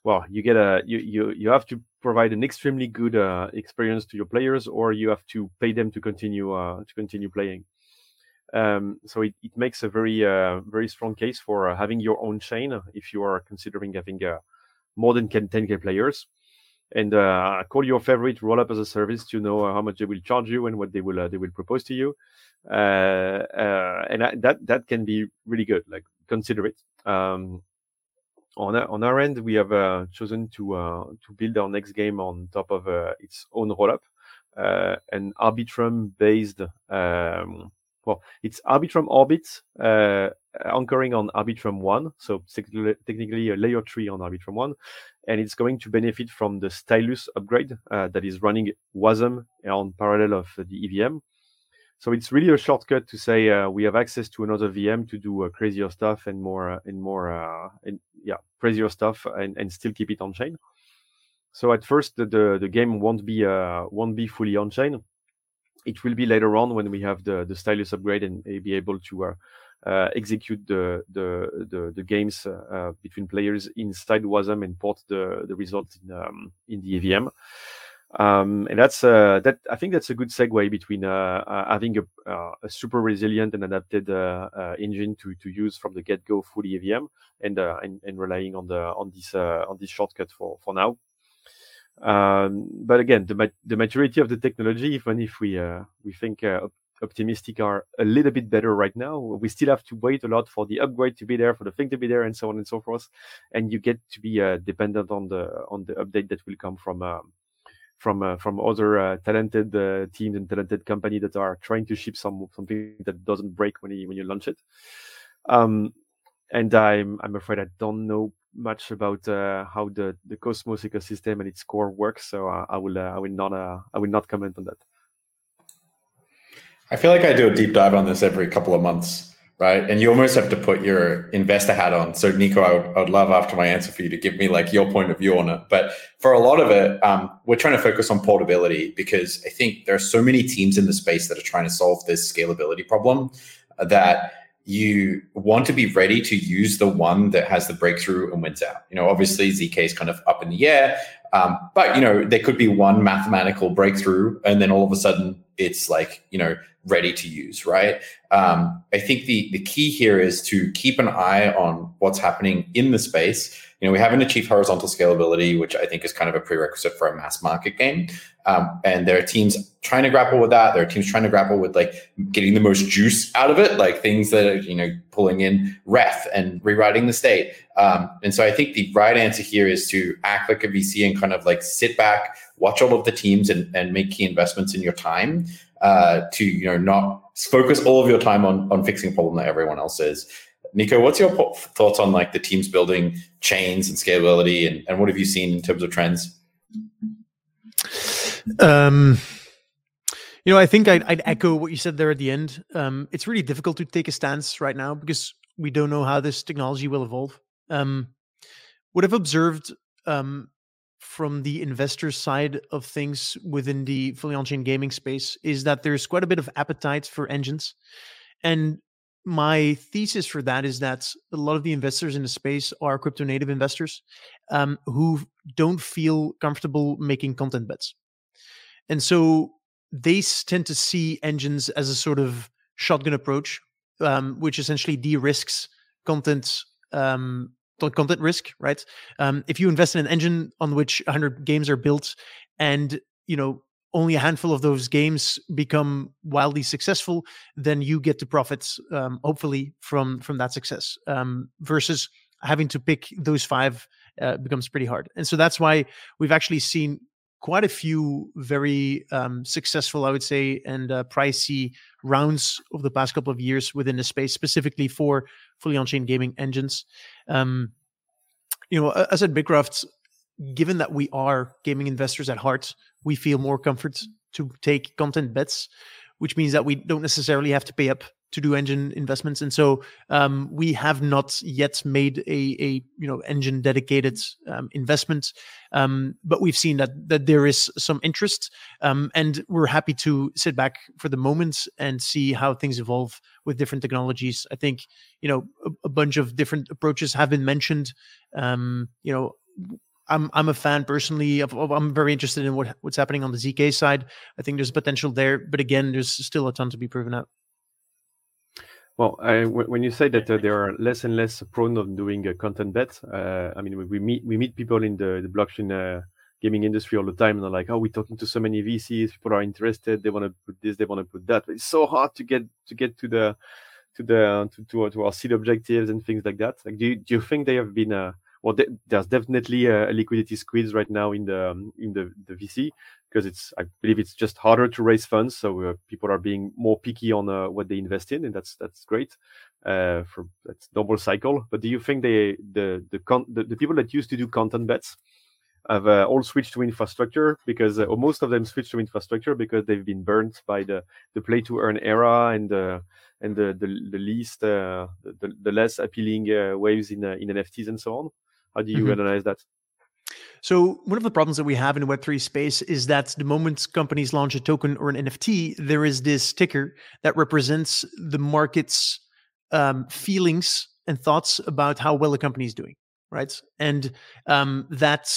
well you get a you you you have to provide an extremely good uh, experience to your players or you have to pay them to continue uh, to continue playing um, so it, it makes a very uh, very strong case for uh, having your own chain if you are considering having uh, more than 10k players and uh, call your favorite roll up as a service to know how much they will charge you and what they will they will propose to you and that that can be really good like consider it um, on our, on our end, we have uh, chosen to uh, to build our next game on top of uh, its own rollup, uh, an Arbitrum based. Um, well, it's Arbitrum Orbit uh, anchoring on Arbitrum One, so technically a layer three on Arbitrum One, and it's going to benefit from the Stylus upgrade uh, that is running WASM on parallel of the EVM. So it's really a shortcut to say uh, we have access to another VM to do uh, crazier stuff and more uh, and more uh, and yeah crazier stuff and, and still keep it on chain. So at first the, the, the game won't be won't be fully on chain. It will be later on when we have the the stylus upgrade and be able to uh, execute the the the, the games between players inside WASM and port the the result in um, in the EVM. Um, and that's uh, that. I think that's a good segue between uh, uh, having a, uh, a, super resilient and adapted uh, uh, engine to, to use from the get go fully EVM, and, and, and relying on the on this on this shortcut for for now. Um, but again, the the maturity of the technology, even if we we think optimistic are a little bit better right now. We still have to wait a lot for the upgrade to be there, for the thing to be there, and so on and so forth. And you get to be uh, dependent on the on the update that will come from um, from uh, from other uh, talented uh, teams and talented company that are trying to ship some something that doesn't break when you when you launch it. Um, and I'm I'm afraid I don't know much about uh, how the, the Cosmos ecosystem and its core works, so uh, I will uh, I will not I will not comment on that. I feel like I do a deep dive on this every couple of months right? And you almost have to put your investor hat on. So, Nico, I would, I would, love after my answer for you to give me like your point of view on it. But for a lot of it, um, we're trying to focus on portability because I think there are so many teams in the space that are trying to solve this scalability problem that you want to be ready to use the one that has the breakthrough and wins out. You know, obviously ZK is kind of up in the air, um, but you know there could be one mathematical breakthrough, and then all of a sudden it's like you know ready to use, right? Um, I think the the key here is to keep an eye on what's happening in the space. You know, we haven't achieved horizontal scalability, which I think is kind of a prerequisite for a mass market game. Um, and there are teams trying to grapple with that. There are teams trying to grapple with like getting the most juice out of it, like things that are, you know, pulling in Reth and rewriting the state. Um, and so I think the right answer here is to act like a VC and kind of like sit back, watch all of the teams and, and make key investments in your time uh, to you know not focus all of your time on on fixing a problem that everyone else is. Nico, what's your thoughts on like the teams building chains and scalability, and, and what have you seen in terms of trends? Um, you know, I think I'd, I'd, echo what you said there at the end. Um, it's really difficult to take a stance right now because we don't know how this technology will evolve. Um, what I've observed um, from the investor side of things within the fully on-chain gaming space is that there's quite a bit of appetite for engines. And my thesis for that is that a lot of the investors in the space are crypto native investors um, who don't feel comfortable making content bets. And so they tend to see engines as a sort of shotgun approach um, which essentially de-risks content um, content risk, right? Um, if you invest in an engine on which 100 games are built, and you know only a handful of those games become wildly successful, then you get the profits, um, hopefully, from from that success. Um, versus having to pick those five uh, becomes pretty hard, and so that's why we've actually seen quite a few very um, successful, I would say, and uh, pricey rounds over the past couple of years within the space, specifically for fully on-chain gaming engines. Um, you know, as at Bitkraft, given that we are gaming investors at heart, we feel more comfort to take content bets, which means that we don't necessarily have to pay up to do engine investments and so um, we have not yet made a, a you know engine dedicated um, investment um, but we've seen that that there is some interest um, and we're happy to sit back for the moment and see how things evolve with different technologies i think you know a, a bunch of different approaches have been mentioned um, you know I'm I'm a fan personally. Of, of, I'm very interested in what what's happening on the zk side. I think there's potential there, but again, there's still a ton to be proven out. Well, I, when you say that uh, they are less and less prone of doing uh, content bets, uh, I mean, we, we, meet we meet people in the, the blockchain uh, gaming industry all the time, and they're like, "Oh, we're talking to so many VCs. People are interested. They want to put this. They want to put that. But it's so hard to get to get to the to the to, to, to our seed objectives and things like that. Like, do you, do you think they have been uh, well, there's definitely a, liquidity squeeze right now in the in the, the VC because it's I believe it's just harder to raise funds, so uh, people are being more picky on uh, what they invest in, and that's that's great. Uh, for that's double cycle. But do you think they the the, con- the, the people that used to do content bets have uh, all switched to infrastructure because uh, or most of them switched to infrastructure because they've been burnt by the the play to earn era and the and the the, the least uh, the, the less appealing waves in in NFTs and so on. How do you mm-hmm. analyze that? So one of the problems that we have in the Web3 space is that the moment companies launch a token or an NFT, there is this ticker that represents the market's um, feelings and thoughts about how well a company is doing, right? And um, that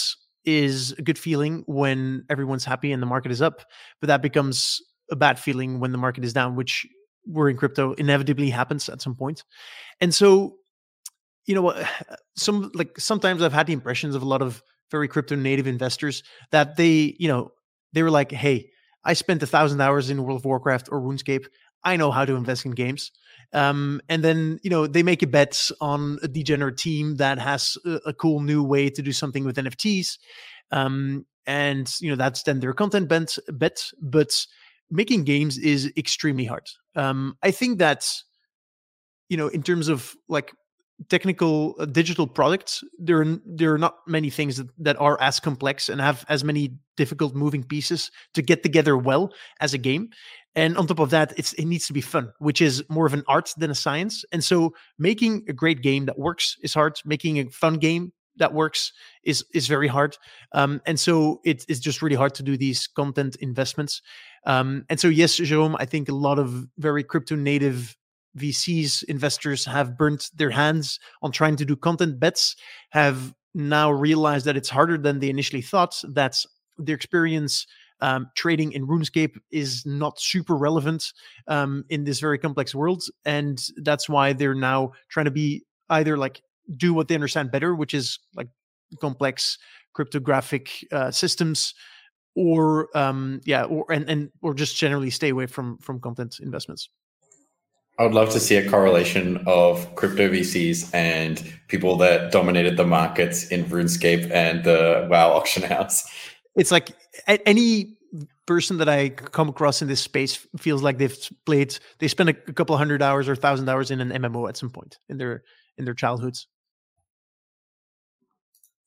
is a good feeling when everyone's happy and the market is up, but that becomes a bad feeling when the market is down, which we're in crypto inevitably happens at some point. And so you know some like sometimes i've had the impressions of a lot of very crypto native investors that they you know they were like hey i spent a thousand hours in world of warcraft or runescape. I know how to invest in games. Um, and then you know they make a bet on a degenerate team that has a, a cool new way to do something with nfts um, and you know that's then their content bet, bet but making games is extremely hard. Um, i think that you know in terms of like technical uh, digital products there are there are not many things that, that are as complex and have as many difficult moving pieces to get together well as a game. And on top of that it's it needs to be fun which is more of an art than a science. And so making a great game that works is hard. Making a fun game that works is is very hard. Um, and so it, it's just really hard to do these content investments. Um, and so yes jerome i think a lot of very crypto native VCs, investors have burnt their hands on trying to do content bets, have now realized that it's harder than they initially thought, that their experience um, trading in RuneScape is not super relevant um, in this very complex world. And that's why they're now trying to be either like do what they understand better, which is like complex cryptographic uh, systems or um yeah or and and or just generally stay away from from content investments I would love to see a correlation of crypto VCs and people that dominated the markets in RuneScape and the WoW auction house. It's like any person that I come across in this space feels like they've played, they spent a couple hundred hours or thousand hours in an MMO at some point in their in their childhoods.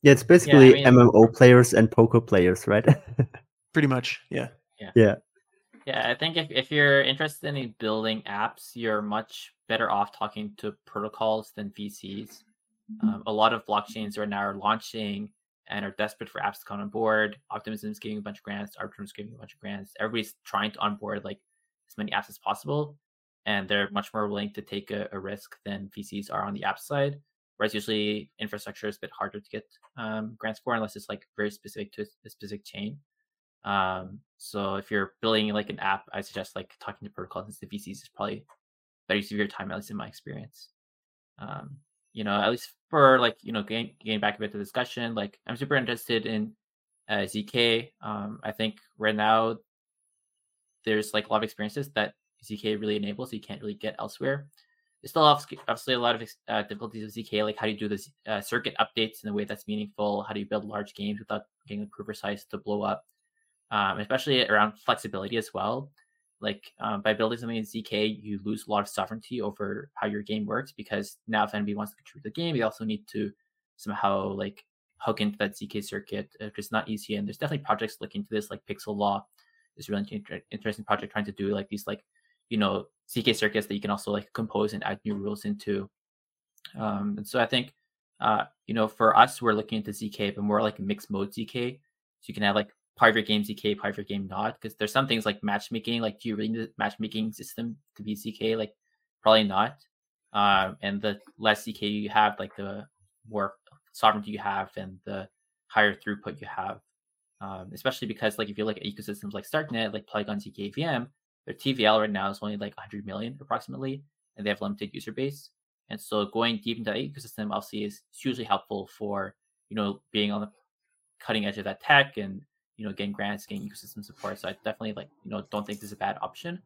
Yeah, it's basically yeah, I mean, MMO players and poker players, right? pretty much, yeah. Yeah. Yeah. Yeah, I think if, if you're interested in building apps, you're much better off talking to protocols than VCs. Um, a lot of blockchains right now are launching and are desperate for apps to come on board. Optimism is giving a bunch of grants. Arbitrum is giving a bunch of grants. Everybody's trying to onboard like as many apps as possible, and they're much more willing to take a, a risk than VCs are on the app side. Whereas usually infrastructure is a bit harder to get um, grants for unless it's like very specific to a specific chain. Um, so if you're building like an app, I suggest like talking to protocols and the VCs is probably better use of your time, at least in my experience. Um, you know, at least for like, you know, getting, getting back a bit to the discussion, like I'm super interested in uh, ZK. Um, I think right now there's like a lot of experiences that ZK really enables you can't really get elsewhere. There's still obviously a lot of uh, difficulties with ZK, like how do you do the uh, circuit updates in a way that's meaningful? How do you build large games without getting the prover size to blow up? Um, especially around flexibility as well. Like um, by building something in ZK, you lose a lot of sovereignty over how your game works because now if anybody wants to contribute the game, they also need to somehow like hook into that ZK circuit, which is not easy. And there's definitely projects looking into this, like PixeLAW is really inter- interesting project trying to do like these like you know ZK circuits that you can also like compose and add new rules into. Um, and so I think uh, you know for us we're looking into ZK, but more like mixed mode ZK, so you can have like part of your game ZK, part of your game not. Because there's some things like matchmaking, like do you really need the matchmaking system to be ZK? Like probably not. Um, and the less ZK you have, like the more sovereignty you have and the higher throughput you have. Um, especially because like if you look at ecosystems like StarkNet, like Polygon ZK VM, their TVL right now is only like 100 million approximately, and they have limited user base. And so going deep into that ecosystem obviously is hugely helpful for you know being on the cutting edge of that tech and you know getting grants, getting ecosystem support. So I definitely like you know don't think this is a bad option.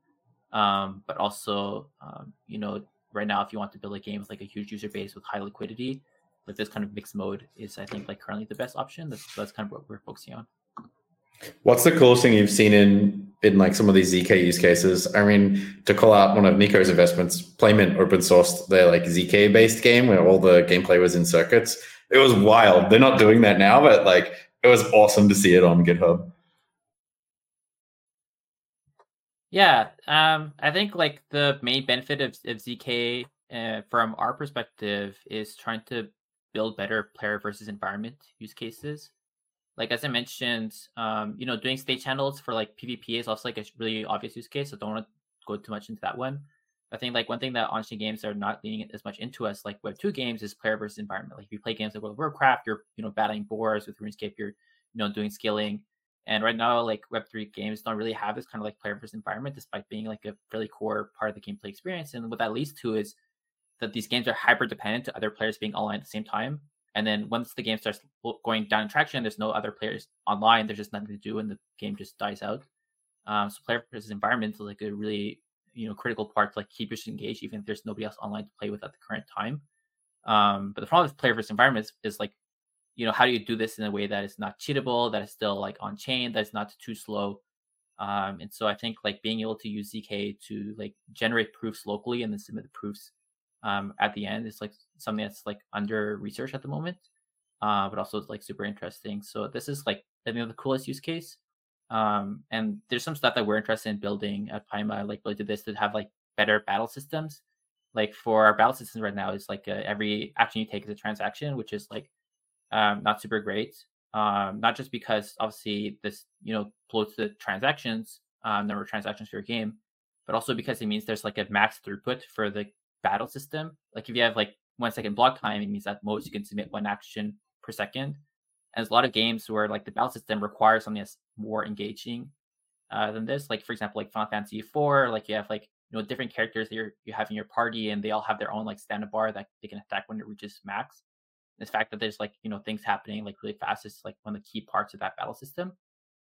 Um, but also um, you know right now if you want to build a game with like a huge user base with high liquidity, like this kind of mixed mode is I think like currently the best option. That's that's kind of what we're focusing on. What's the coolest thing you've seen in in like some of these ZK use cases? I mean, to call out one of Nico's investments, Playmint open sourced their like ZK based game where all the gameplay was in circuits. It was wild. They're not doing that now, but like it was awesome to see it on GitHub. Yeah, um, I think like the main benefit of, of ZK uh, from our perspective is trying to build better player versus environment use cases like as I mentioned, um, you know, doing state channels for like PvP is also like a really obvious use case. So don't want to go too much into that one. I think like one thing that on-chain games are not leaning as much into us like Web two games is player versus environment. Like if you play games like World of Warcraft, you're you know battling boars with RuneScape, you're you know doing scaling. And right now, like Web three games don't really have this kind of like player versus environment, despite being like a really core part of the gameplay experience. And what that leads to is that these games are hyper dependent to other players being online at the same time. And then once the game starts going down in traction, there's no other players online. There's just nothing to do, and the game just dies out. Um, so player versus environment is like a really you know critical part to like keep users engaged, even if there's nobody else online to play with at the current time. Um, but the problem with player versus environment is, is, like, you know, how do you do this in a way that is not cheatable, that is still like on chain, that is not too slow. Um, and so I think like being able to use ZK to like generate proofs locally and then submit the proofs um, at the end is like something that's like under research at the moment, uh, but also like super interesting. So this is like I think the coolest use case. Um, and there's some stuff that we're interested in building at Paima, like really did this to have like better battle systems. Like for our battle systems right now, is like uh, every action you take is a transaction, which is like um, not super great. Um, not just because obviously this you know bloats the transactions um, number of transactions for your game, but also because it means there's like a max throughput for the battle system. Like if you have like one second block time, it means that most you can submit one action per second. And there's a lot of games where like the battle system requires something that's more engaging uh, than this. Like for example, like Final Fantasy IV, like you have like you know different characters that you're, you have in your party, and they all have their own like standard bar that they can attack when it reaches max. the fact that there's like you know things happening like really fast is like one of the key parts of that battle system.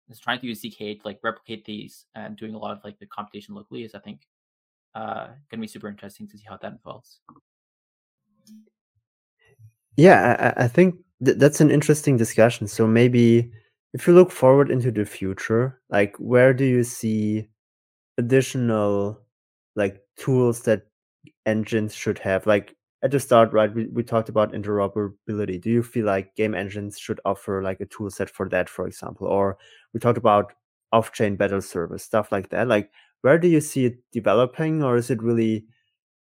Is trying to use ZK to like replicate these and doing a lot of like the computation locally is I think uh, to be super interesting to see how that unfolds. Yeah, I, I think th- that's an interesting discussion. So maybe if you look forward into the future, like where do you see additional like tools that engines should have? Like at the start, right, we, we talked about interoperability. Do you feel like game engines should offer like a tool set for that, for example? Or we talked about off-chain battle service, stuff like that. Like where do you see it developing or is it really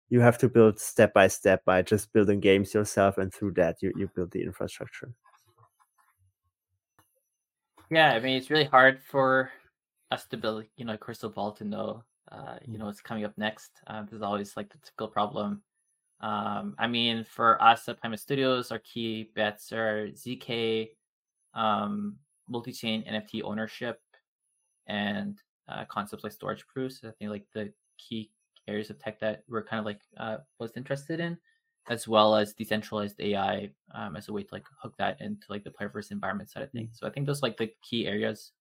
you have to build step by step by just building games yourself and through that you, you build the infrastructure yeah i mean it's really hard for us to build you know a crystal ball to know uh, you mm. know what's coming up next uh, there's always like the typical problem um, i mean for us at Paima studios our key bets are zk um, multi-chain nft ownership and uh, concepts like storage proofs. I think like the key areas of tech that we're kind of like uh, was interested in, as well as decentralized AI um, as a way to like hook that into like the player first environment side of things. Mm. So I think those like the key areas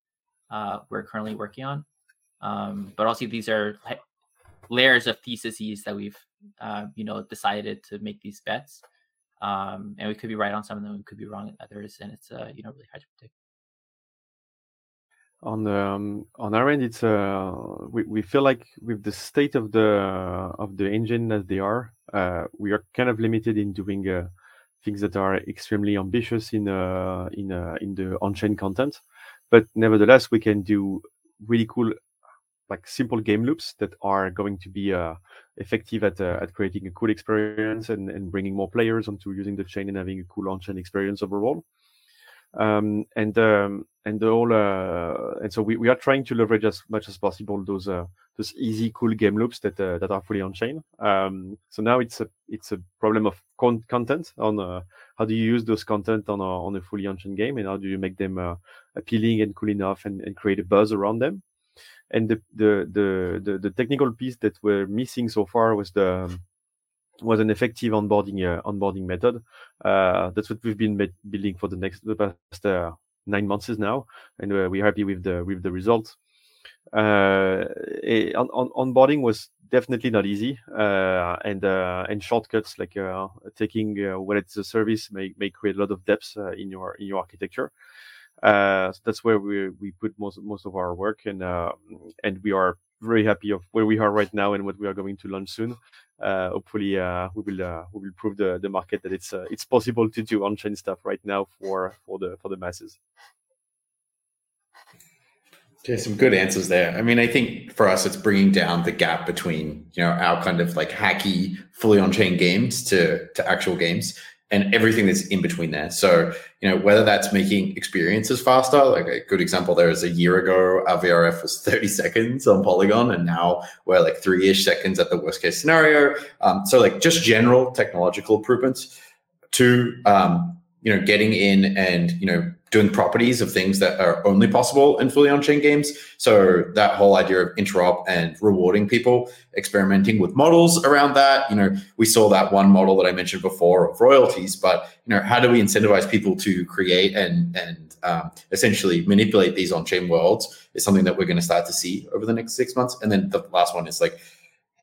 uh, we're currently working on. Um, but also these are layers of theses that we've uh, you know decided to make these bets. Um, and we could be right on some of them, we could be wrong on others, and it's uh, you know really hard to predict. On um, on our end, it's uh, we, we feel like with the state of the of the engine as they are, uh, we are kind of limited in doing uh, things that are extremely ambitious in uh, in uh, in the on-chain content. But nevertheless, we can do really cool, like simple game loops that are going to be uh, effective at uh, at creating a cool experience and, and bringing more players onto using the chain and having a cool on-chain experience overall. Um, and um, and the whole uh, and so we, we are trying to leverage as much as possible those uh, those easy cool game loops that uh, that are fully on chain. Um, so now it's a it's a problem of con- content on uh, how do you use those content on a, on a fully on chain game and how do you make them uh, appealing and cool enough and, and create a buzz around them. And the, the the the the technical piece that we're missing so far was the was an effective onboarding uh, onboarding method. Uh, that's what we've been building for the next the past uh, nine months now, and uh, we're happy with the with the results. Uh, on, on, onboarding was definitely not easy, uh, and and shortcuts like taking when it's a service may may create a lot of depth in your in your architecture. Uh, so that's where we we put most most of our work, and uh, and we are very happy of where we are right now and what we are going to launch soon. Uh, hopefully, uh, we will uh, we will prove the, the market that it's uh, it's possible to do on-chain stuff right now for for the for the masses. Okay, some good answers there. I mean, I think for us, it's bringing down the gap between you know our kind of like hacky, fully on-chain games to to actual games and everything that's in between there. So, you know, whether that's making experiences faster, like a good example there is a year ago, our VRF was 30 seconds on Polygon, and now we're like three ish seconds at the worst case scenario. Um, so, like, just general technological improvements to, um, you know, getting in and, you know, doing properties of things that are only possible in fully on-chain games. So that whole idea of interop and rewarding people, experimenting with models around that. You know, we saw that one model that I mentioned before of royalties, but you know, how do we incentivize people to create and and um, essentially manipulate these on-chain worlds is something that we're going to start to see over the next six months. And then the last one is like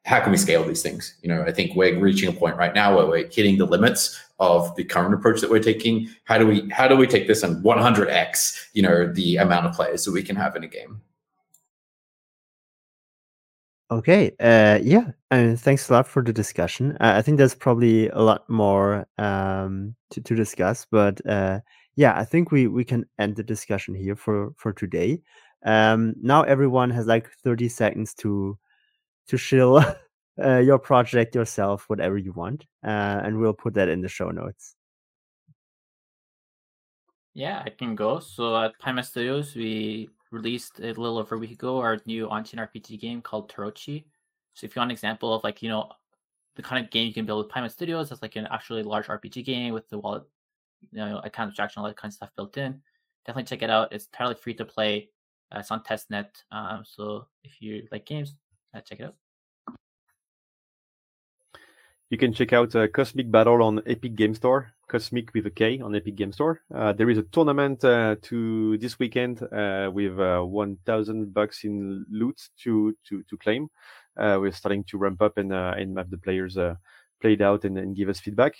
how can we scale these things? You know, I think we're reaching a point right now where we're hitting the limits of the current approach that we're taking. How do we how do we take this and 100x, you know, the amount of players that we can have in a game? Okay, uh, yeah, and thanks a lot for the discussion. Uh, I think there's probably a lot more um, to, to discuss, but uh, yeah, I think we we can end the discussion here for for today. Um, now everyone has like 30 seconds to to shill uh, your project yourself, whatever you want, uh, and we'll put that in the show notes. Yeah, I can go. So at Paima Studios, we released a little over a week ago our new on-chain RPG game called Tarochi. So if you want an example of like you know the kind of game you can build with Paima Studios, that's like an actually large RPG game with the wallet, you know, account abstraction, all that kind of stuff built in. Definitely check it out. It's entirely free to play. Uh, it's on testnet. Um, so if you like games, uh, check it out. You can check out uh, Cosmic Battle on Epic Game Store, Cosmic with a K on Epic Game Store. Uh, there is a tournament uh, to this weekend uh, with uh, 1,000 bucks in loot to to to claim. Uh, we're starting to ramp up and and have the players play it out and, and give us feedback.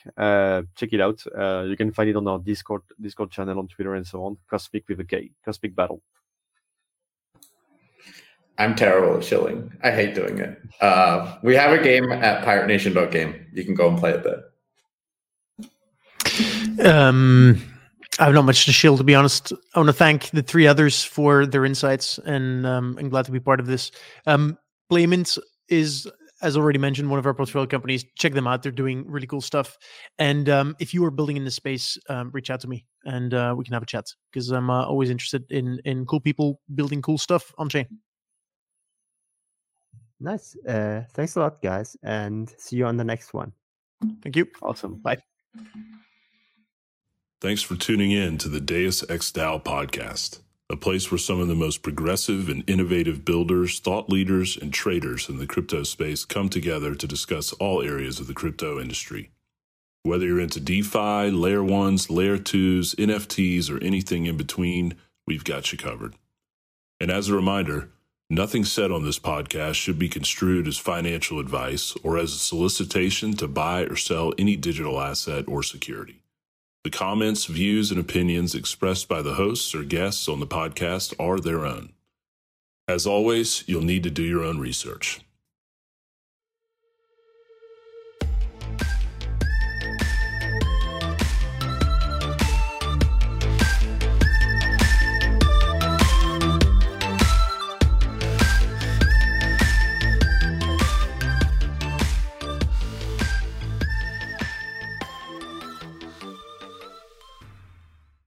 check it out. you can find it on our Discord Discord channel on Twitter and so on. Cosmic with a K, Cosmic Battle. I'm terrible at shilling. I hate doing it. Uh, we have a game at Pirate Nation game. You can go and play it there. Um, I have not much to shill, to be honest. I want to thank the three others for their insights, and um, I'm glad to be part of this. Um, Playmint is, as already mentioned, one of our portfolio companies. Check them out; they're doing really cool stuff. And um, if you are building in this space, um, reach out to me, and uh, we can have a chat because I'm uh, always interested in in cool people building cool stuff on chain. Nice. Uh, thanks a lot, guys, and see you on the next one. Thank you. Awesome. Bye. Thanks for tuning in to the Deus Ex DAO podcast, a place where some of the most progressive and innovative builders, thought leaders, and traders in the crypto space come together to discuss all areas of the crypto industry. Whether you're into DeFi, layer ones, layer twos, NFTs, or anything in between, we've got you covered. And as a reminder, Nothing said on this podcast should be construed as financial advice or as a solicitation to buy or sell any digital asset or security. The comments, views, and opinions expressed by the hosts or guests on the podcast are their own. As always, you'll need to do your own research.